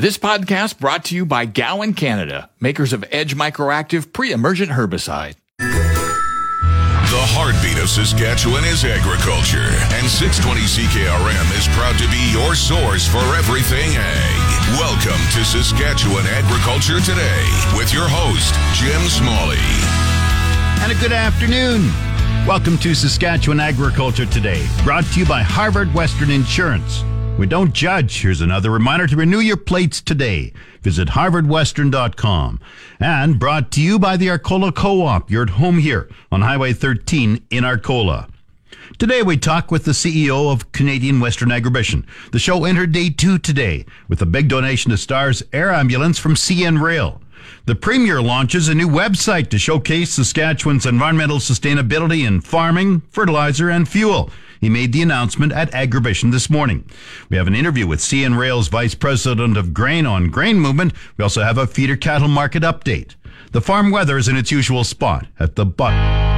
This podcast brought to you by Gowan Canada, makers of Edge Microactive pre-emergent herbicide. The heartbeat of Saskatchewan is agriculture, and 620 CKRM is proud to be your source for everything ag. Welcome to Saskatchewan Agriculture Today with your host, Jim Smalley. And a good afternoon. Welcome to Saskatchewan Agriculture Today, brought to you by Harvard Western Insurance. We don't judge. Here's another reminder to renew your plates today. Visit harvardwestern.com. And brought to you by the Arcola Co-op. You're at home here on Highway 13 in Arcola. Today we talk with the CEO of Canadian Western Agribition. The show entered day two today with a big donation to Stars Air Ambulance from CN Rail. The Premier launches a new website to showcase Saskatchewan's environmental sustainability in farming, fertilizer, and fuel. He made the announcement at Agribition this morning. We have an interview with CN Rail's Vice President of Grain on grain movement. We also have a feeder cattle market update. The farm weather is in its usual spot at the bottom.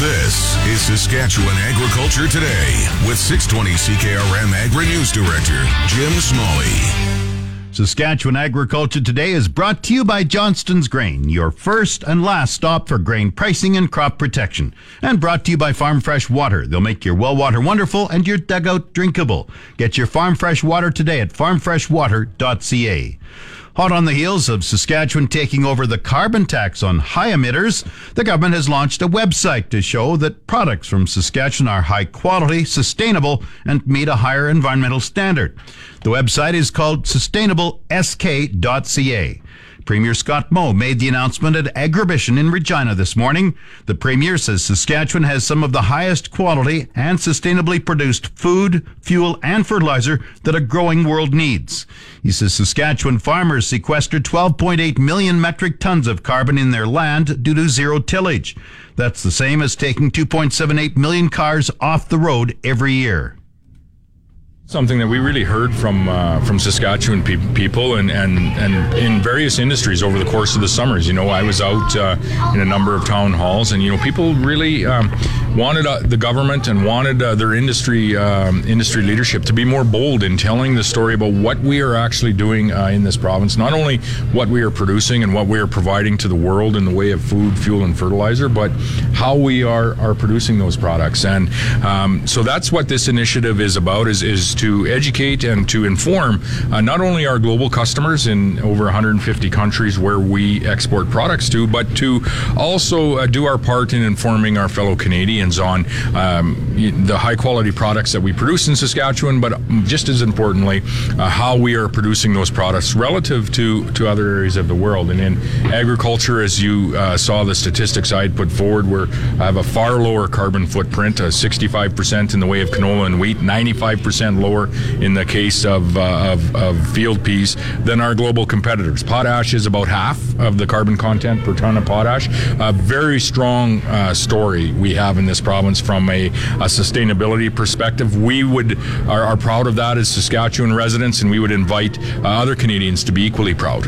This is Saskatchewan Agriculture Today with 620 CKRM Agri News Director Jim Smalley. Saskatchewan Agriculture Today is brought to you by Johnston's Grain, your first and last stop for grain pricing and crop protection. And brought to you by Farm Fresh Water. They'll make your well water wonderful and your dugout drinkable. Get your Farm Fresh Water today at farmfreshwater.ca. Hot on the heels of Saskatchewan taking over the carbon tax on high emitters, the government has launched a website to show that products from Saskatchewan are high quality, sustainable, and meet a higher environmental standard. The website is called sustainablesk.ca. Premier Scott Moe made the announcement at Agribition in Regina this morning. The Premier says Saskatchewan has some of the highest quality and sustainably produced food, fuel, and fertilizer that a growing world needs. He says Saskatchewan farmers sequestered 12.8 million metric tons of carbon in their land due to zero tillage. That's the same as taking 2.78 million cars off the road every year. Something that we really heard from uh, from Saskatchewan pe- people and, and, and in various industries over the course of the summers. You know, I was out uh, in a number of town halls, and you know, people really um, wanted uh, the government and wanted uh, their industry um, industry leadership to be more bold in telling the story about what we are actually doing uh, in this province. Not only what we are producing and what we are providing to the world in the way of food, fuel, and fertilizer, but how we are are producing those products. And um, so that's what this initiative is about. Is is to educate and to inform uh, not only our global customers in over 150 countries where we export products to, but to also uh, do our part in informing our fellow Canadians on um, the high quality products that we produce in Saskatchewan, but just as importantly, uh, how we are producing those products relative to, to other areas of the world. And in agriculture, as you uh, saw the statistics I had put forward, we have a far lower carbon footprint, 65% in the way of canola and wheat, 95% lower in the case of, uh, of, of, field peas than our global competitors. Potash is about half of the carbon content per ton of potash. A very strong uh, story we have in this province from a, a sustainability perspective. We would are, are, proud of that as Saskatchewan residents, and we would invite uh, other Canadians to be equally proud.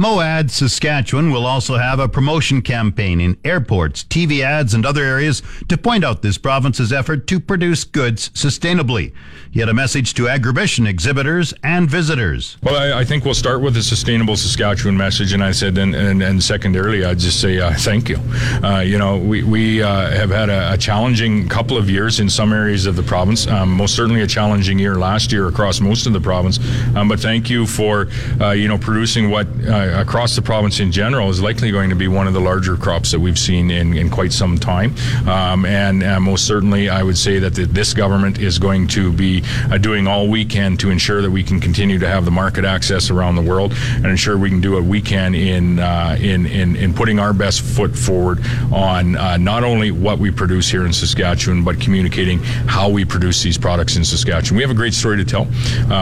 Moad Saskatchewan will also have a promotion campaign in airports, TV ads, and other areas to point out this province's effort to produce goods sustainably. Yet a message to agribition exhibitors and visitors. Well, I, I think we'll start with the sustainable Saskatchewan message, and I said, and, and, and secondarily, I'd just say uh, thank you. Uh, you know, we, we uh, have had a, a, challenging couple of years in some areas of the province, um, most certainly a challenging year last year across most of the province, um, but thank you for, uh, you know, producing what uh, across the province in general is likely going to be one of the larger crops that we've seen in, in quite some time. Um, and uh, most certainly, I would say that the, this government is going to be uh, doing all we can to ensure that we can continue to have the market access around the world and ensure we can do what we can in uh, in, in, in putting our best foot forward on uh, not only what we produce here in Saskatchewan, but communicating how we produce these products in Saskatchewan. We have a great story to tell,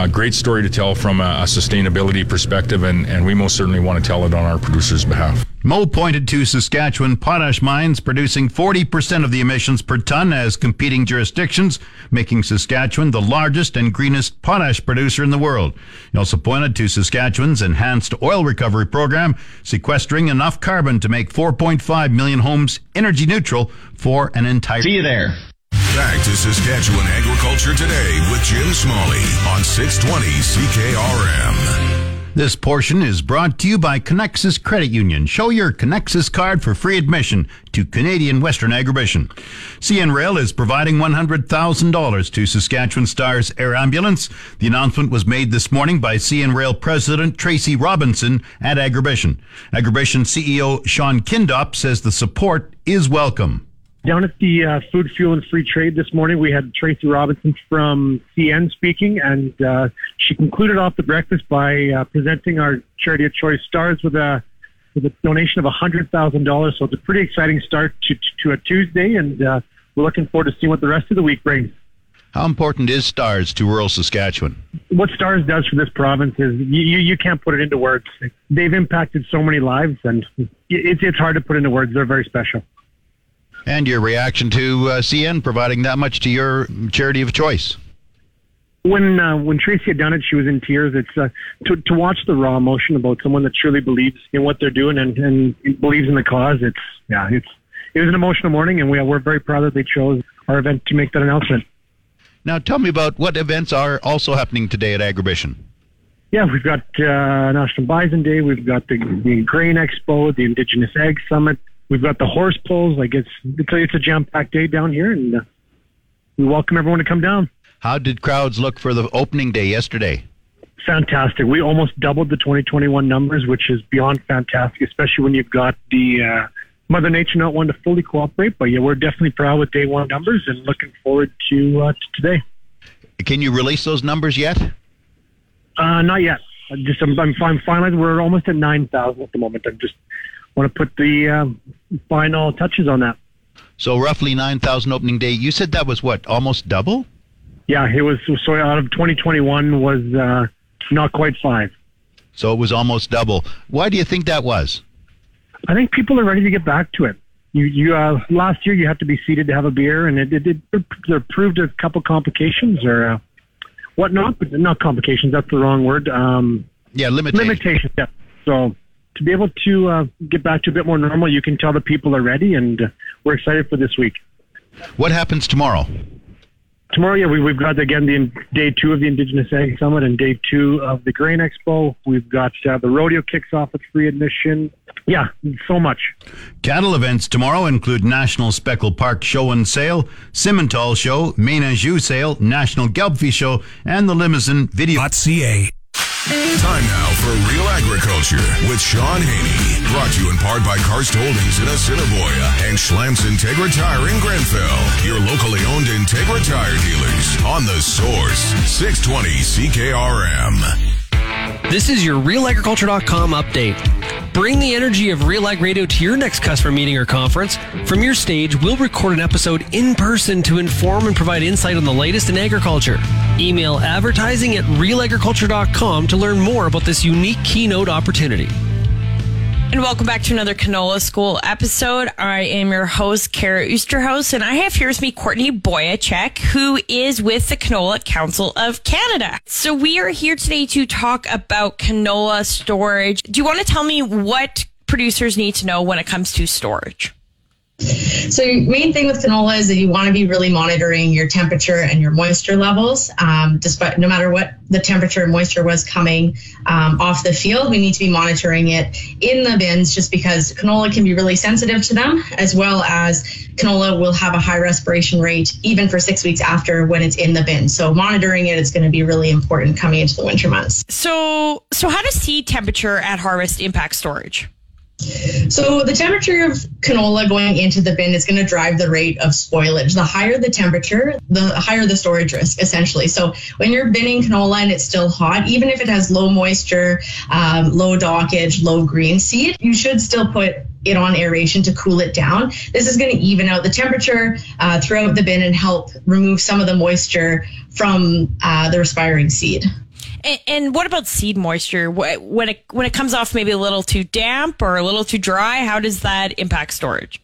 great story to tell from a, a sustainability perspective, and, and we most certainly want to tell it on our producers' behalf. Moe pointed to Saskatchewan potash mines producing 40% of the emissions per ton as competing jurisdictions, making Saskatchewan the largest and greenest potash producer in the world. He also pointed to Saskatchewan's enhanced oil recovery program, sequestering enough carbon to make 4.5 million homes energy neutral for an entire. See you there. Back to Saskatchewan Agriculture Today with Jim Smalley on 620 CKRM. This portion is brought to you by Conexus Credit Union. Show your Conexus card for free admission to Canadian Western Agribition. CN Rail is providing $100,000 to Saskatchewan Stars Air Ambulance. The announcement was made this morning by CN Rail President Tracy Robinson at Agribition. Agribition CEO Sean Kindop says the support is welcome. Down at the uh, Food, Fuel, and Free Trade this morning, we had Tracy Robinson from CN speaking, and uh, she concluded off the breakfast by uh, presenting our charity of choice stars with a with a donation of $100,000. So it's a pretty exciting start to, to a Tuesday, and uh, we're looking forward to seeing what the rest of the week brings. How important is STARS to rural Saskatchewan? What STARS does for this province is you, you, you can't put it into words. They've impacted so many lives, and it's, it's hard to put into words. They're very special. And your reaction to uh, CN providing that much to your charity of choice? When uh, when Tracy had done it, she was in tears. It's uh, to to watch the raw emotion about someone that truly believes in what they're doing and, and believes in the cause. It's yeah, it's it was an emotional morning, and we we're very proud that they chose our event to make that announcement. Now, tell me about what events are also happening today at Agribition. Yeah, we've got uh, National Bison Day. We've got the, the Grain Expo, the Indigenous Ag Summit, We've got the horse pulls. Like it's it's a, it's a jam packed day down here, and uh, we welcome everyone to come down. How did crowds look for the opening day yesterday? Fantastic. We almost doubled the 2021 numbers, which is beyond fantastic, especially when you've got the uh, Mother Nature not wanting to fully cooperate. But yeah, we're definitely proud with day one numbers and looking forward to, uh, to today. Can you release those numbers yet? Uh, not yet. Just I'm, I'm, I'm finalizing. We're almost at 9,000 at the moment. I'm just want to put the uh, final touches on that. So roughly 9,000 opening day. You said that was what, almost double? Yeah, it was. So out of 2021 was uh, not quite five. So it was almost double. Why do you think that was? I think people are ready to get back to it. You, you uh, last year you had to be seated to have a beer, and it, it, it there proved a couple complications or uh, whatnot, but not complications. That's the wrong word. Um, yeah, limitations. Limitations. Yeah. So to be able to uh, get back to a bit more normal, you can tell the people are ready, and uh, we're excited for this week. What happens tomorrow? Tomorrow, yeah, we, have got again the day two of the Indigenous Ag Summit and day two of the Grain Expo. We've got uh, the rodeo kicks off with free admission. Yeah, so much. Cattle events tomorrow include National Speckle Park Show and Sale, Simmental Show, Maine Anjou Sale, National Gelbvieh Show, and the Limousin Video. .ca. Time now for Real Agriculture with Sean Haney. Brought to you in part by Karst Holdings in Assiniboia and Schlamps Integra Tire in Grenfell. Your locally owned Integra Tire dealers on the source 620 CKRM. This is your RealAgriculture.com update. Bring the energy of Real Ag Radio to your next customer meeting or conference. From your stage, we'll record an episode in person to inform and provide insight on the latest in agriculture. Email advertising at realagriculture.com to learn more about this unique keynote opportunity. And welcome back to another Canola School episode. I am your host, Kara Oosterhuis, and I have here with me Courtney Boyachek, who is with the Canola Council of Canada. So we are here today to talk about canola storage. Do you want to tell me what producers need to know when it comes to storage? So, main thing with canola is that you want to be really monitoring your temperature and your moisture levels. Um, despite no matter what the temperature and moisture was coming um, off the field, we need to be monitoring it in the bins just because canola can be really sensitive to them, as well as canola will have a high respiration rate even for six weeks after when it's in the bin. So, monitoring it is going to be really important coming into the winter months. So, so how does seed temperature at harvest impact storage? So the temperature of canola going into the bin is going to drive the rate of spoilage. The higher the temperature, the higher the storage risk, essentially. So when you're binning canola and it's still hot, even if it has low moisture, um, low dockage, low green seed, you should still put it on aeration to cool it down. This is going to even out the temperature uh, throughout the bin and help remove some of the moisture from uh, the respiring seed. And, and, what about seed moisture? When it when it comes off maybe a little too damp or a little too dry, how does that impact storage?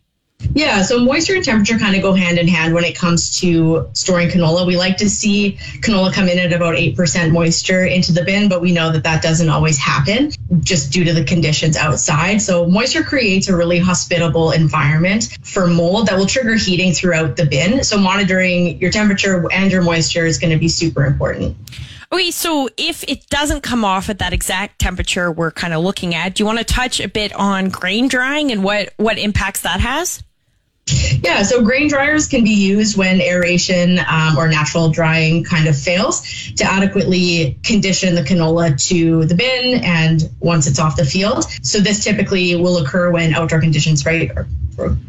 Yeah, so moisture and temperature kind of go hand in hand when it comes to storing canola. We like to see canola come in at about 8% moisture into the bin, but we know that that doesn't always happen just due to the conditions outside. So, moisture creates a really hospitable environment for mold that will trigger heating throughout the bin. So, monitoring your temperature and your moisture is going to be super important. Okay, so if it doesn't come off at that exact temperature we're kind of looking at, do you want to touch a bit on grain drying and what, what impacts that has? Yeah, so grain dryers can be used when aeration um, or natural drying kind of fails to adequately condition the canola to the bin and once it's off the field. So this typically will occur when outdoor conditions, right, are,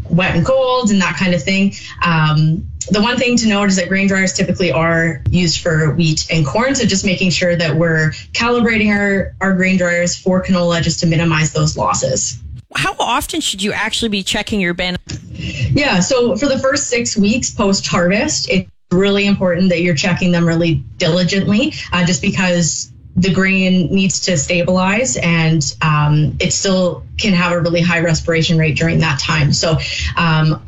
wet and cold and that kind of thing. Um, the one thing to note is that grain dryers typically are used for wheat and corn. So just making sure that we're calibrating our, our grain dryers for canola just to minimize those losses. How often should you actually be checking your bin? Yeah, so for the first six weeks post harvest, it's really important that you're checking them really diligently, uh, just because the grain needs to stabilize and um, it still can have a really high respiration rate during that time. So um,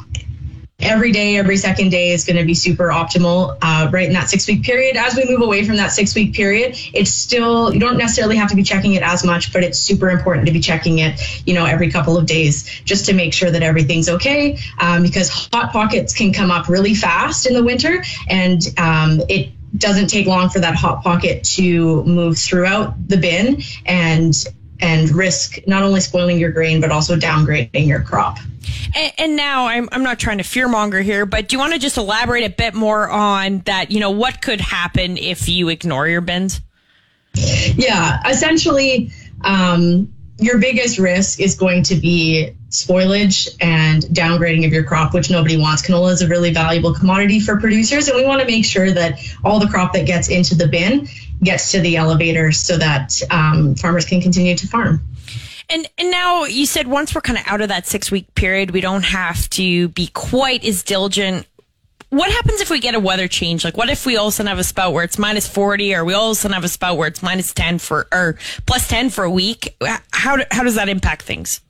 every day, every second day is going to be super optimal uh, right in that six week period. As we move away from that six week period, it's still, you don't necessarily have to be checking it as much, but it's super important to be checking it, you know, every couple of days just to make sure that everything's okay. Um, because hot pockets can come up really fast in the winter and um, it doesn't take long for that hot pocket to move throughout the bin and and risk not only spoiling your grain but also downgrading your crop. And, and, now I'm, I'm not trying to fearmonger here, but do you want to just elaborate a bit more on that? You know, what could happen if you ignore your bins? Yeah, essentially, um, your biggest risk is going to be spoilage and downgrading of your crop, which nobody wants. Canola is a really valuable commodity for producers, and we want to make sure that all the crop that gets into the bin gets to the elevator so that um, farmers can continue to farm. And and now you said once we're kind of out of that six week period, we don't have to be quite as diligent. What happens if we get a weather change? Like, what if we all of a sudden have a spout where it's minus forty, or we all of a sudden have a spout where it's minus ten for or plus ten for a week? How how does that impact things?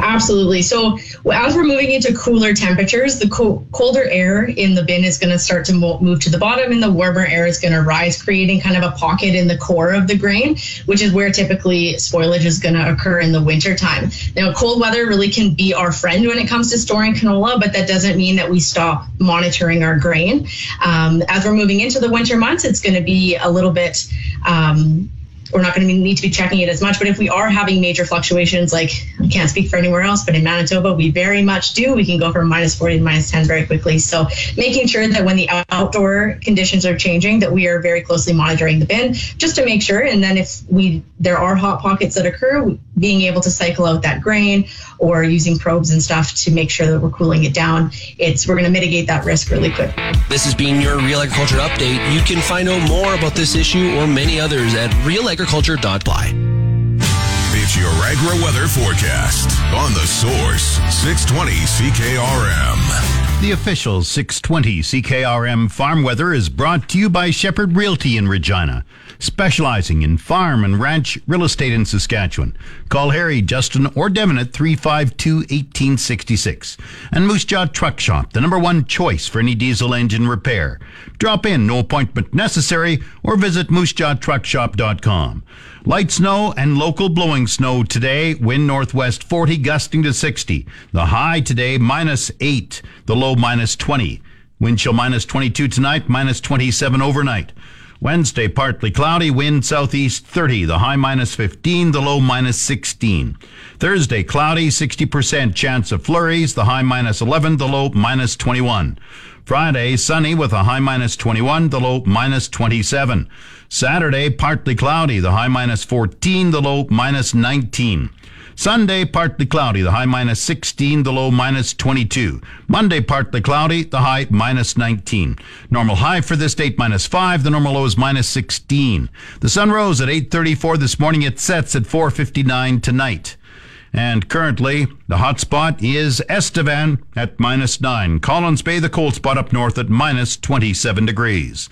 Absolutely. So as we're moving into cooler temperatures, the co- colder air in the bin is going to start to mo- move to the bottom, and the warmer air is going to rise, creating kind of a pocket in the core of the grain, which is where typically spoilage is going to occur in the winter time. Now, cold weather really can be our friend when it comes to storing canola, but that doesn't mean that we stop monitoring our grain. Um, as we're moving into the winter months, it's going to be a little bit um, we're not going to need to be checking it as much. But if we are having major fluctuations, like I can't speak for anywhere else, but in Manitoba, we very much do. We can go from minus 40 to minus 10 very quickly. So making sure that when the outdoor conditions are changing, that we are very closely monitoring the bin just to make sure. And then if we there are hot pockets that occur, being able to cycle out that grain or using probes and stuff to make sure that we're cooling it down, it's we're going to mitigate that risk really quick. This has been your Real Agriculture Update. You can find out more about this issue or many others at realagriculture.ply. It's your agro weather forecast on the source 620 CKRM. The official 620 CKRM farm weather is brought to you by Shepherd Realty in Regina specializing in farm and ranch real estate in Saskatchewan. Call Harry, Justin, or Devin at 352 1866. And Moose Jaw Truck Shop, the number one choice for any diesel engine repair. Drop in, no appointment necessary, or visit moosejawtruckshop.com. Light snow and local blowing snow today. Wind northwest 40, gusting to 60. The high today minus 8, the low minus 20. Wind chill minus 22 tonight, minus 27 overnight. Wednesday, partly cloudy, wind southeast 30, the high minus 15, the low minus 16. Thursday, cloudy, 60% chance of flurries, the high minus 11, the low minus 21. Friday, sunny with a high minus 21, the low minus 27. Saturday, partly cloudy, the high minus 14, the low minus 19. Sunday, partly cloudy, the high minus 16, the low minus 22. Monday, partly cloudy, the high minus 19. Normal high for this date minus 5, the normal low is minus 16. The sun rose at 8.34 this morning, it sets at 4.59 tonight. And currently, the hot spot is Estevan at minus 9. Collins Bay, the cold spot up north at minus 27 degrees.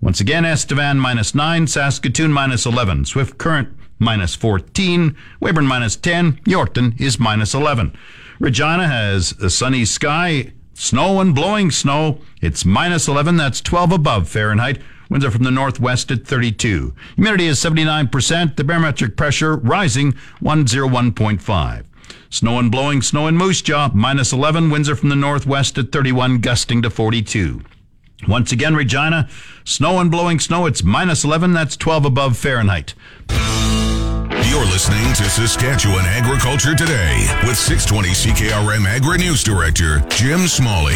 Once again, Estevan minus 9, Saskatoon minus 11, Swift Current minus 14. Weyburn minus 10. Yorkton is minus 11. Regina has a sunny sky, snow and blowing snow. It's minus 11. That's 12 above Fahrenheit. Winds are from the northwest at 32. Humidity is 79%. The barometric pressure rising 101.5. Snow and blowing snow in Moose Jaw, minus 11. Winds are from the northwest at 31, gusting to 42. Once again, Regina, snow and blowing snow. It's minus 11. That's 12 above Fahrenheit. You're listening to Saskatchewan Agriculture Today with 620 CKRM Agri News Director Jim Smalley.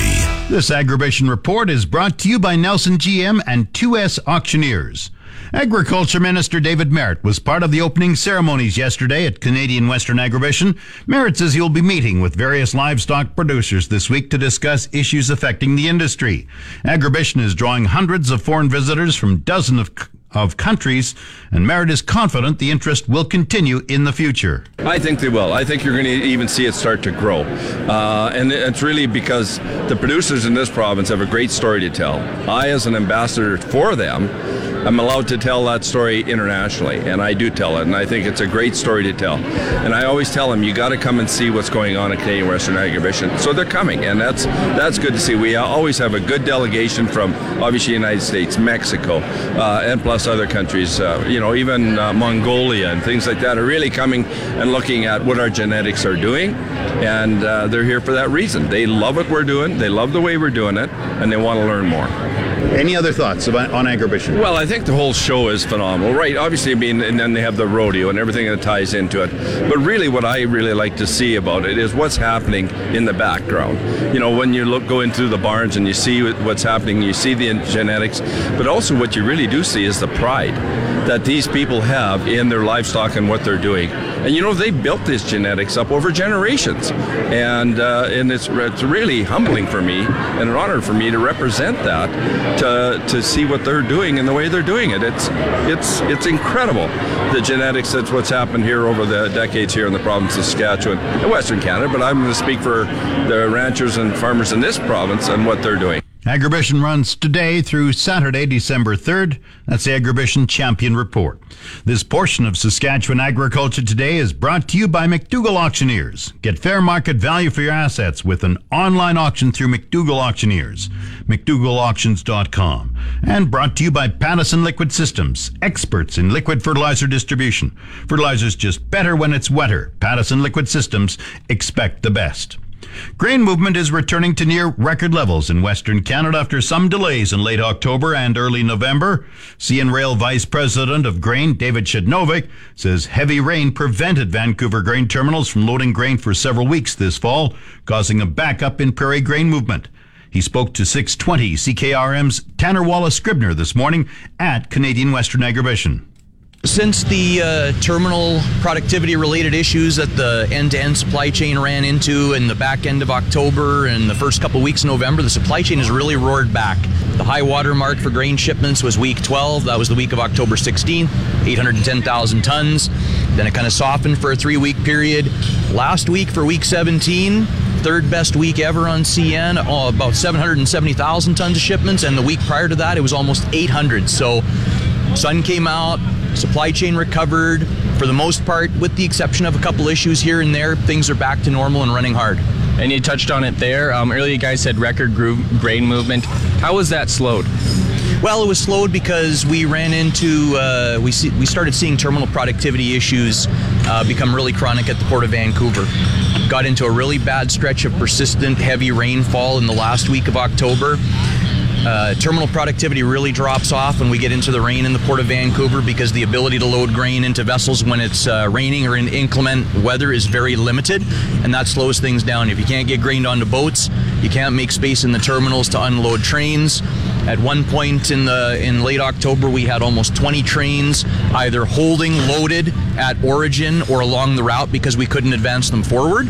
This Agribition report is brought to you by Nelson GM and 2S Auctioneers. Agriculture Minister David Marit was part of the opening ceremonies yesterday at Canadian Western Agribition. Marit says he'll be meeting with various livestock producers this week to discuss issues affecting the industry. Agribition is drawing hundreds of foreign visitors from dozens of of countries, and Marit is confident the interest will continue in the future. I think they will. I think you're going to even see it start to grow. Uh, and it's really because the producers in this province have a great story to tell. I, as an ambassador for them, I'm allowed to tell that story internationally, and I do tell it, and I think it's a great story to tell. And I always tell them, you got to come and see what's going on at Canadian Western Agribition. So they're coming, and that's that's good to see. We always have a good delegation from obviously United States, Mexico, uh, and plus other countries. Uh, you know, even uh, Mongolia and things like that are really coming and looking at what our genetics are doing, and uh, they're here for that reason. They love what we're doing, they love the way we're doing it, and they want to learn more. Any other thoughts about, on Agribition? Well, I think the whole show is phenomenal, right? Obviously, I mean, and then they have the rodeo and everything that ties into it. But really, what I really like to see about it is what's happening in the background. You know, when you look go into the barns and you see what's happening, you see the genetics, but also what you really do see is the pride that these people have in their livestock and what they're doing. And you know, they built this genetics up over generations, and uh, and it's it's really humbling for me and an honor for me to represent that, to to see what they're doing and the way they're doing it. It's it's it's incredible the genetics that's what's happened here over the decades here in the province of Saskatchewan and Western Canada. But I'm going to speak for the ranchers and farmers in this province and what they're doing. Agribition runs today through Saturday, December 3rd. That's the Agribition Champion Report. This portion of Saskatchewan Agriculture Today is brought to you by McDougall Auctioneers. Get fair market value for your assets with an online auction through McDougall Auctioneers. McDougallAuctions.com. And brought to you by Pattison Liquid Systems, experts in liquid fertilizer distribution. Fertilizer's just better when it's wetter. Pattison Liquid Systems, expect the best. Grain movement is returning to near record levels in Western Canada after some delays in late October and early November. CN Rail Vice President of Grain, David Przednowek, says heavy rain prevented Vancouver grain terminals from loading grain for several weeks this fall, causing a backup in prairie grain movement. He spoke to 620 CKRM's Tanner Wallace Scribner this morning at Canadian Western Agribition. Since the uh, terminal productivity related issues that the end to end supply chain ran into in the back end of October and the first couple weeks of November, the supply chain has really roared back. The high water mark for grain shipments was week 12. That was the week of October 16th, 810,000 tons. Then it kind of softened for a three week period. Last week for week 17, third best week ever on CN, oh, about 770,000 tons of shipments. And the week prior to that, it was almost 800. So sun came out, Supply chain recovered for the most part, with the exception of a couple issues here and there. Things are back to normal and running hard. And you touched on it there. Um, earlier, you guys said record grain movement. How was that slowed? Well, it was slowed because we ran into uh, we see, we started seeing terminal productivity issues uh, become really chronic at the port of Vancouver. Got into a really bad stretch of persistent heavy rainfall in the last week of October. Uh, terminal productivity really drops off when we get into the rain in the Port of Vancouver because the ability to load grain into vessels when it's uh, raining or in inclement weather is very limited, and that slows things down. If you can't get grain onto boats, you can't make space in the terminals to unload trains. At one point in the in late October, we had almost 20 trains either holding loaded at origin or along the route because we couldn't advance them forward.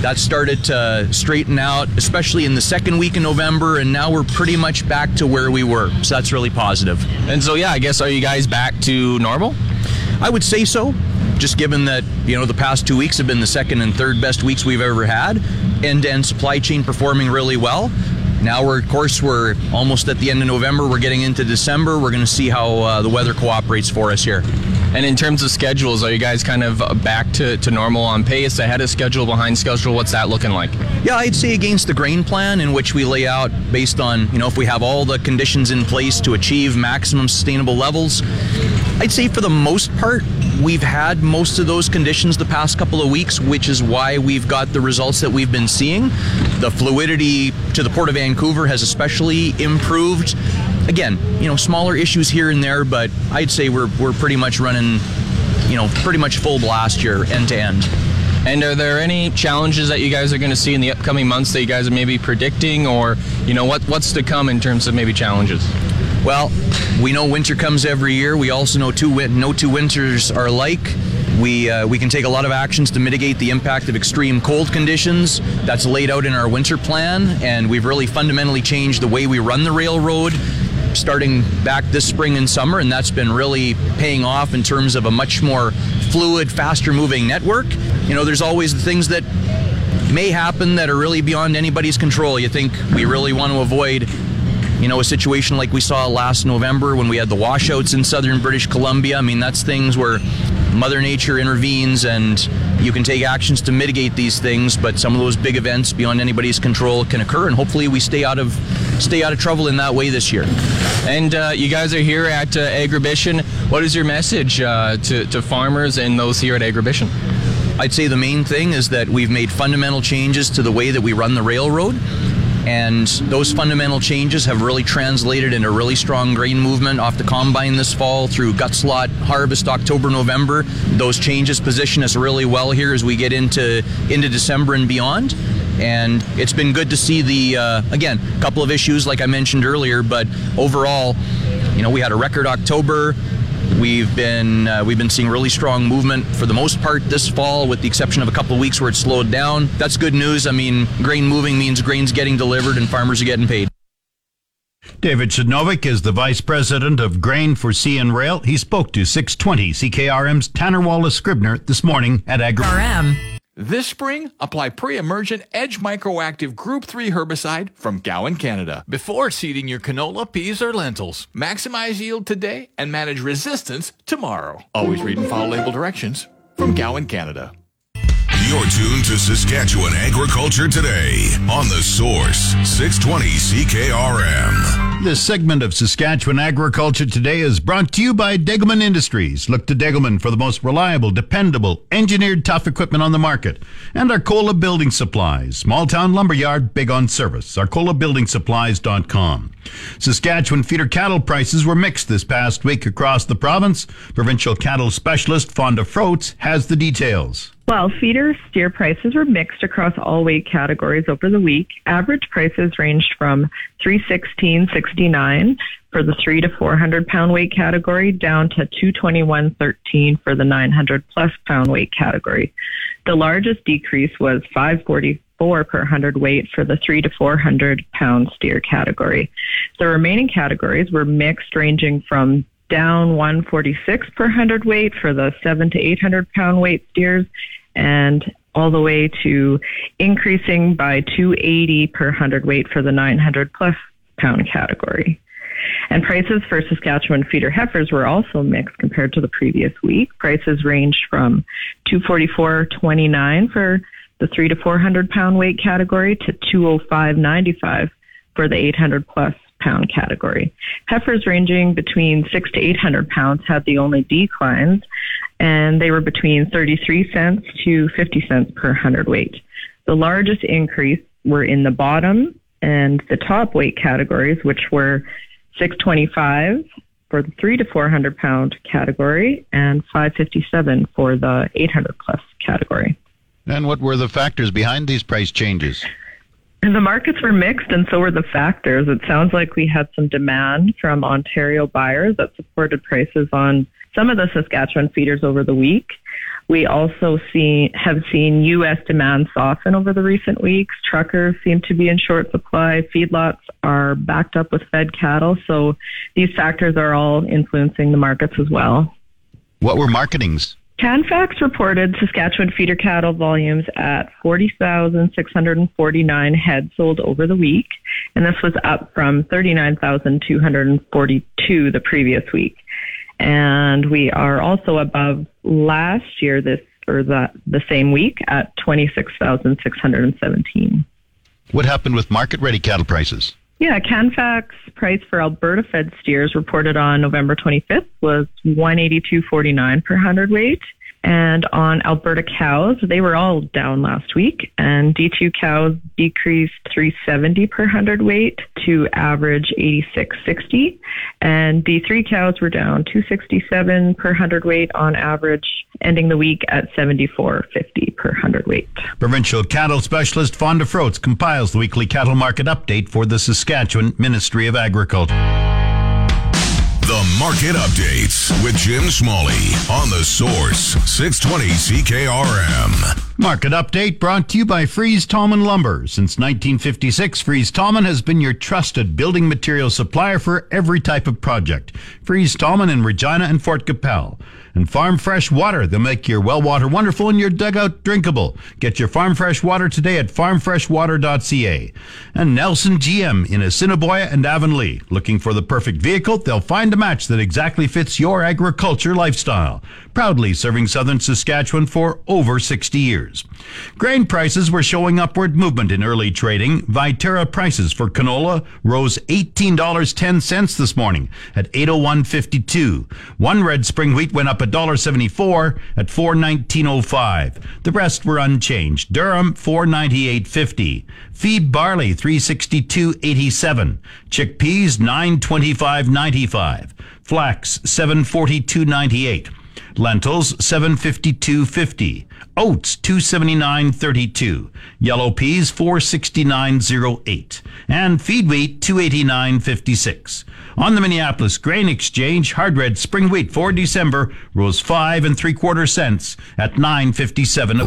That started to straighten out, especially in the second week in November, and now we're pretty much back to where we were. So that's really positive. And so, yeah, I guess are you guys back to normal? I would say so. Just given that you know the past two weeks have been the second and third best weeks we've ever had, end-to-end supply chain performing really well. Now we're, of course, we're almost at the end of November. We're getting into December. We're going to see how uh, the weather cooperates for us here. And in terms of schedules, are you guys kind of back to, to normal on pace, ahead of schedule, behind schedule? What's that looking like? Yeah, I'd say against the grain plan in which we lay out based on, you know, if we have all the conditions in place to achieve maximum sustainable levels, I'd say for the most part, we've had most of those conditions the past couple of weeks, which is why we've got the results that we've been seeing. The fluidity to the Port of Vancouver has especially improved. Again, you know, smaller issues here and there, but I'd say we're, we're pretty much running, you know, pretty much full blast here end to end. And are there any challenges that you guys are going to see in the upcoming months that you guys are maybe predicting, or you know what what's to come in terms of maybe challenges? Well, we know winter comes every year. We also know two win- no two winters are alike. We, uh, we can take a lot of actions to mitigate the impact of extreme cold conditions. That's laid out in our winter plan, and we've really fundamentally changed the way we run the railroad starting back this spring and summer, and that's been really paying off in terms of a much more fluid, faster moving network. You know, there's always the things that may happen that are really beyond anybody's control. You think we really want to avoid you know, a situation like we saw last November when we had the washouts in southern British Columbia. I mean, that's things where Mother Nature intervenes and you can take actions to mitigate these things, but some of those big events beyond anybody's control can occur, and hopefully we stay out of stay out of trouble in that way this year. And uh, you guys are here at uh, Agribition. What is your message uh, to, to farmers and those here at Agribition? I'd say the main thing is that we've made fundamental changes to the way that we run the railroad. And those fundamental changes have really translated into really strong grain movement off the combine this fall through gut slot harvest October, November. Those changes position us really well here as we get into into December and beyond. And it's been good to see the uh, again a couple of issues like I mentioned earlier, but overall, you know, we had a record October. We've been uh, we've been seeing really strong movement for the most part this fall, with the exception of a couple of weeks where it slowed down. That's good news. I mean, grain moving means grain's getting delivered and farmers are getting paid. David Przednowek is the vice president of Grain for CN Rail. He spoke to 620 CKRM's Tanner Wallace Scribner this morning at Agri. RM. This spring, apply pre-emergent Edge Microactive Group 3 herbicide from Gowan, Canada, before seeding your canola, peas, or lentils. Maximize yield today and manage resistance tomorrow. Always read and follow label directions from Gowan, Canada. You're tuned to Saskatchewan Agriculture Today on The Source, 620 CKRM. This segment of Saskatchewan Agriculture Today is brought to you by Degelman Industries. Look to Degelman for the most reliable, dependable, engineered tough equipment on the market. And Arcola Building Supplies, small town lumberyard, big on service. ArcolaBuildingSupplies.com. Saskatchewan feeder cattle prices were mixed this past week across the province. Provincial cattle specialist Fonda Froats has the details. Well, feeder steer prices were mixed across all weight categories over the week. Average prices ranged from 316.69 for the 3 to 400 pound weight category down to 221.13 for the 900 plus pound weight category. The largest decrease was 544 per hundred weight for the 3 to 400 pound steer category. The remaining categories were mixed ranging from down 146 per hundred weight for the 7 to 800 pound weight steers and all the way to increasing by 280 per hundred weight for the 900 plus pound category. And prices for Saskatchewan feeder heifers were also mixed compared to the previous week. Prices ranged from 244.29 for the 3 to 400 pound weight category to 205.95 for the 800 plus pound category. Heifers ranging between 6 to 800 pounds had the only declines, and they were between 33 cents to 50 cents per hundredweight. The largest increase were in the bottom and the top weight categories, which were 625 for the 3 to 400 pound category and 557 for the 800 plus category. And what were the factors behind these price changes? The markets were mixed, and so were the factors. It sounds like we had some demand from Ontario buyers that supported prices on some of the Saskatchewan feeders over the week. We also see, have seen U.S. demand soften over the recent weeks. Truckers seem to be in short supply. Feedlots are backed up with fed cattle. So these factors are all influencing the markets as well. What were marketings? Canfax reported Saskatchewan feeder cattle volumes at 40,649 head sold over the week, and this was up from 39,242 the previous week. And we are also above last year this or the, the same week at 26,617. What happened with market ready cattle prices? Yeah, Canfax price for Alberta fed steers reported on November 25th was 182.49 per hundredweight. And on Alberta cows, they were all down last week, and D2 cows decreased 370 per hundredweight to average 86.60, and D3 cows were down 267 per hundredweight on average, ending the week at 74.50 per hundredweight. Provincial cattle specialist Fonda Froats compiles the weekly cattle market update for the Saskatchewan Ministry of Agriculture. The Market Updates with Jim Smalley on the Source 620 CKRM. Market update brought to you by Fries Tallman Lumber. Since 1956, Fries Tallman has been your trusted building material supplier for every type of project. Fries Tallman in Regina and Fort Qu'Appelle and Farm Fresh Water. They'll make your well water wonderful and your dugout drinkable. Get your Farm Fresh Water today at farmfreshwater.ca. And Nelson GM in Assiniboia and Avonlea. Looking for the perfect vehicle? They'll find a match that exactly fits your agriculture lifestyle. Proudly serving southern Saskatchewan for over 60 years. Grain prices were showing upward movement in early trading. Viterra prices for canola rose $18.10 this morning at 801.52. One red spring wheat went up $1.74 at 419.05. The rest were unchanged. Durum 498.50. Feed barley 362.87. Chickpeas 925.95. Flax 742.98. Lentils 752.50. Oats 279.32. Yellow peas 469.08. And feed wheat 289.56. On the Minneapolis Grain Exchange, hard red spring wheat for December rose five and three quarter cents at 9.57.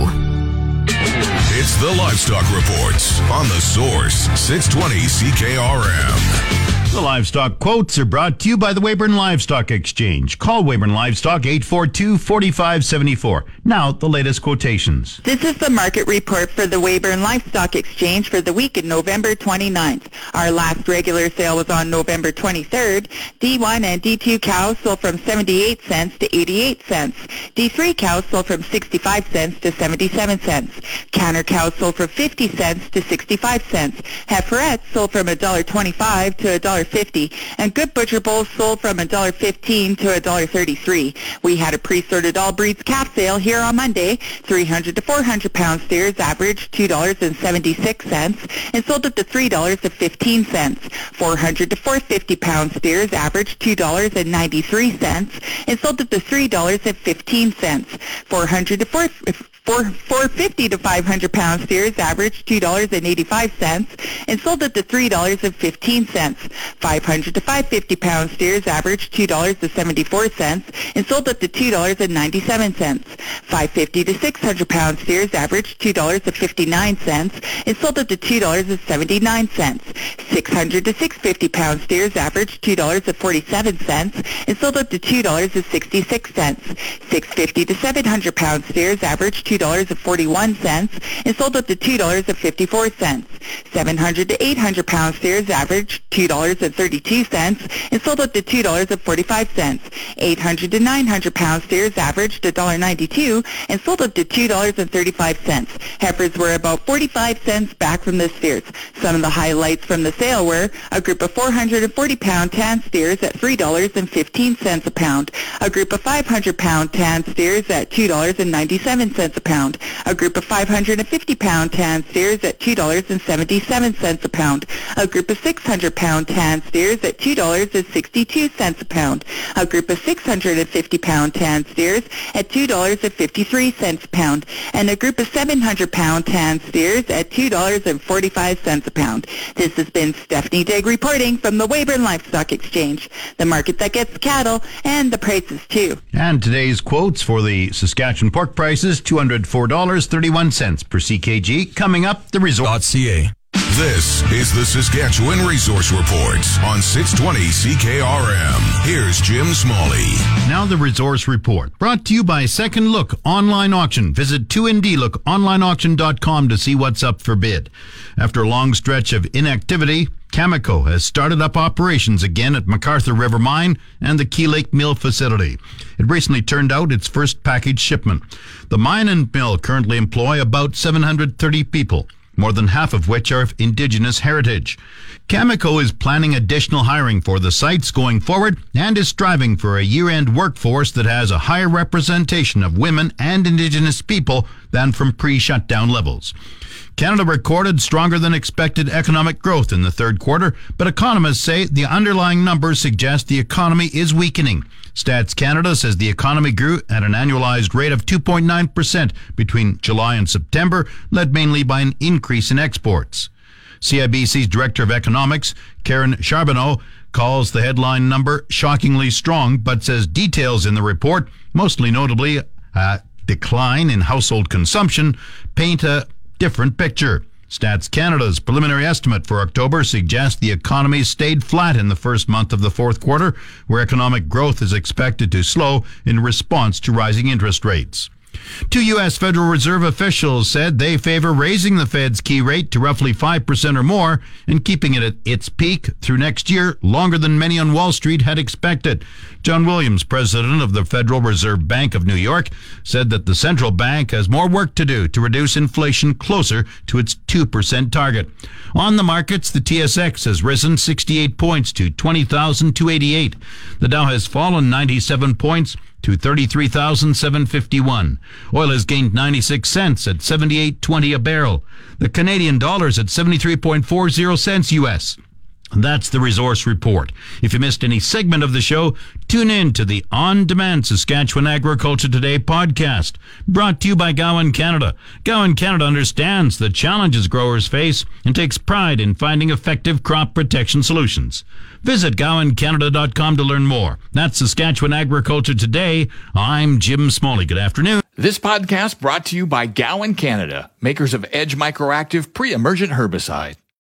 It's the Livestock Reports on the Source 620 CKRM. The livestock quotes are brought to you by the Weyburn Livestock Exchange. Call Weyburn Livestock 842-4574. Now, the latest quotations. This is the market report for the Weyburn Livestock Exchange for the week of November 29th. Our last regular sale was on November 23rd. D1 and D2 cows sold from 78 cents to 88 cents. D3 cows sold from 65 cents to 77 cents. Canner cows sold from 50 cents to 65 cents. Heiferettes sold from $1.25 to $1 $1.50, and good butcher bulls sold from $1.15 to $1.33. We had a pre-sorted all breeds calf sale here on Monday. 300 to 400 pound steers averaged $2.76 and sold up to $3.15. 400 to 450 pound steers averaged $2.93 and sold up to $3.15. 400 to 450 Four, 450 to 500 pound steers averaged $2.85 and sold at the $3.15. 500 to 550 pound steers averaged $2.74 and sold at the $2.97. 550 to 600 pound steers averaged $2.59 and sold at the $2.79. 600 to 650 pound steers averaged $2.47 and sold up to $2.66. 650 to 700 pound steers averaged $2.41 and sold up to $2.54. 700 to 800 pound steers averaged $2.32 and sold up to $2.45. 800 to 900 pound steers averaged $1.92 and sold up to $2.35. Heifers were about 45 cents back from the steers. Some of the highlights from the sale were a group of 440 pound tan steers at $3.15 a pound, a group of 500 pound tan steers at $2.97 a pound, a group of 550 pound tan steers at $2.77 a pound, a group of 600 pound tan steers at $2.62 a pound, a group of 650 pound tan steers at $2.53 a pound, and a group of 700 pound tan steers at $2.45 a pound. This has been Stephanie Digg reporting from the Weyburn Livestock Exchange, the market that gets cattle and the prices too. And today's quotes for the Saskatchewan pork prices, $204.31 per CKG. Coming up, the resort.ca. This is the Saskatchewan Resource Report on 620 CKRM. Here's Jim Smalley. Now the Resource Report, brought to you by Second Look Online Auction. Visit 2ndlookonlineauction.com to see what's up for bid. After a long stretch of inactivity, Cameco has started up operations again at McArthur River Mine and the Key Lake Mill facility. It recently turned out its first package shipment. The mine and mill currently employ about 730 people. More than half of which are of Indigenous heritage. Cameco is planning additional hiring for the sites going forward and is striving for a year-end workforce that has a higher representation of women and Indigenous people than from pre-shutdown levels. Canada recorded stronger than expected economic growth in the third quarter, but economists say the underlying numbers suggest the economy is weakening. Stats Canada says the economy grew at an annualized rate of 2.9% between July and September, led mainly by an increase in exports. CIBC's Director of Economics, Karyne Charbonneau, calls the headline number shockingly strong, but says details in the report, mostly notably a decline in household consumption, paint a different picture. Stats Canada's preliminary estimate for October suggests the economy stayed flat in the first month of the fourth quarter, where economic growth is expected to slow in response to rising interest rates. Two U.S. Federal Reserve officials said they favor raising the Fed's key rate to roughly 5% or more and keeping it at its peak through next year, longer than many on Wall Street had expected. John Williams, president of the Federal Reserve Bank of New York, said that the central bank has more work to do to reduce inflation closer to its 2% target. On the markets, the TSX has risen 68 points to 20,288. The Dow has fallen 97 points to 33,751. Oil has gained 96 cents at 78.20 a barrel. The Canadian dollar is at 73.40 cents US. That's the resource report. If you missed any segment of the show, tune in to the On Demand Saskatchewan Agriculture Today podcast, brought to you by Gowan Canada. Gowan Canada understands the challenges growers face and takes pride in finding effective crop protection solutions. Visit GowanCanada.com to learn more. That's Saskatchewan Agriculture Today. I'm Jim Smalley. Good afternoon. This podcast brought to you by Gowan Canada, makers of Edge Microactive pre-emergent herbicide.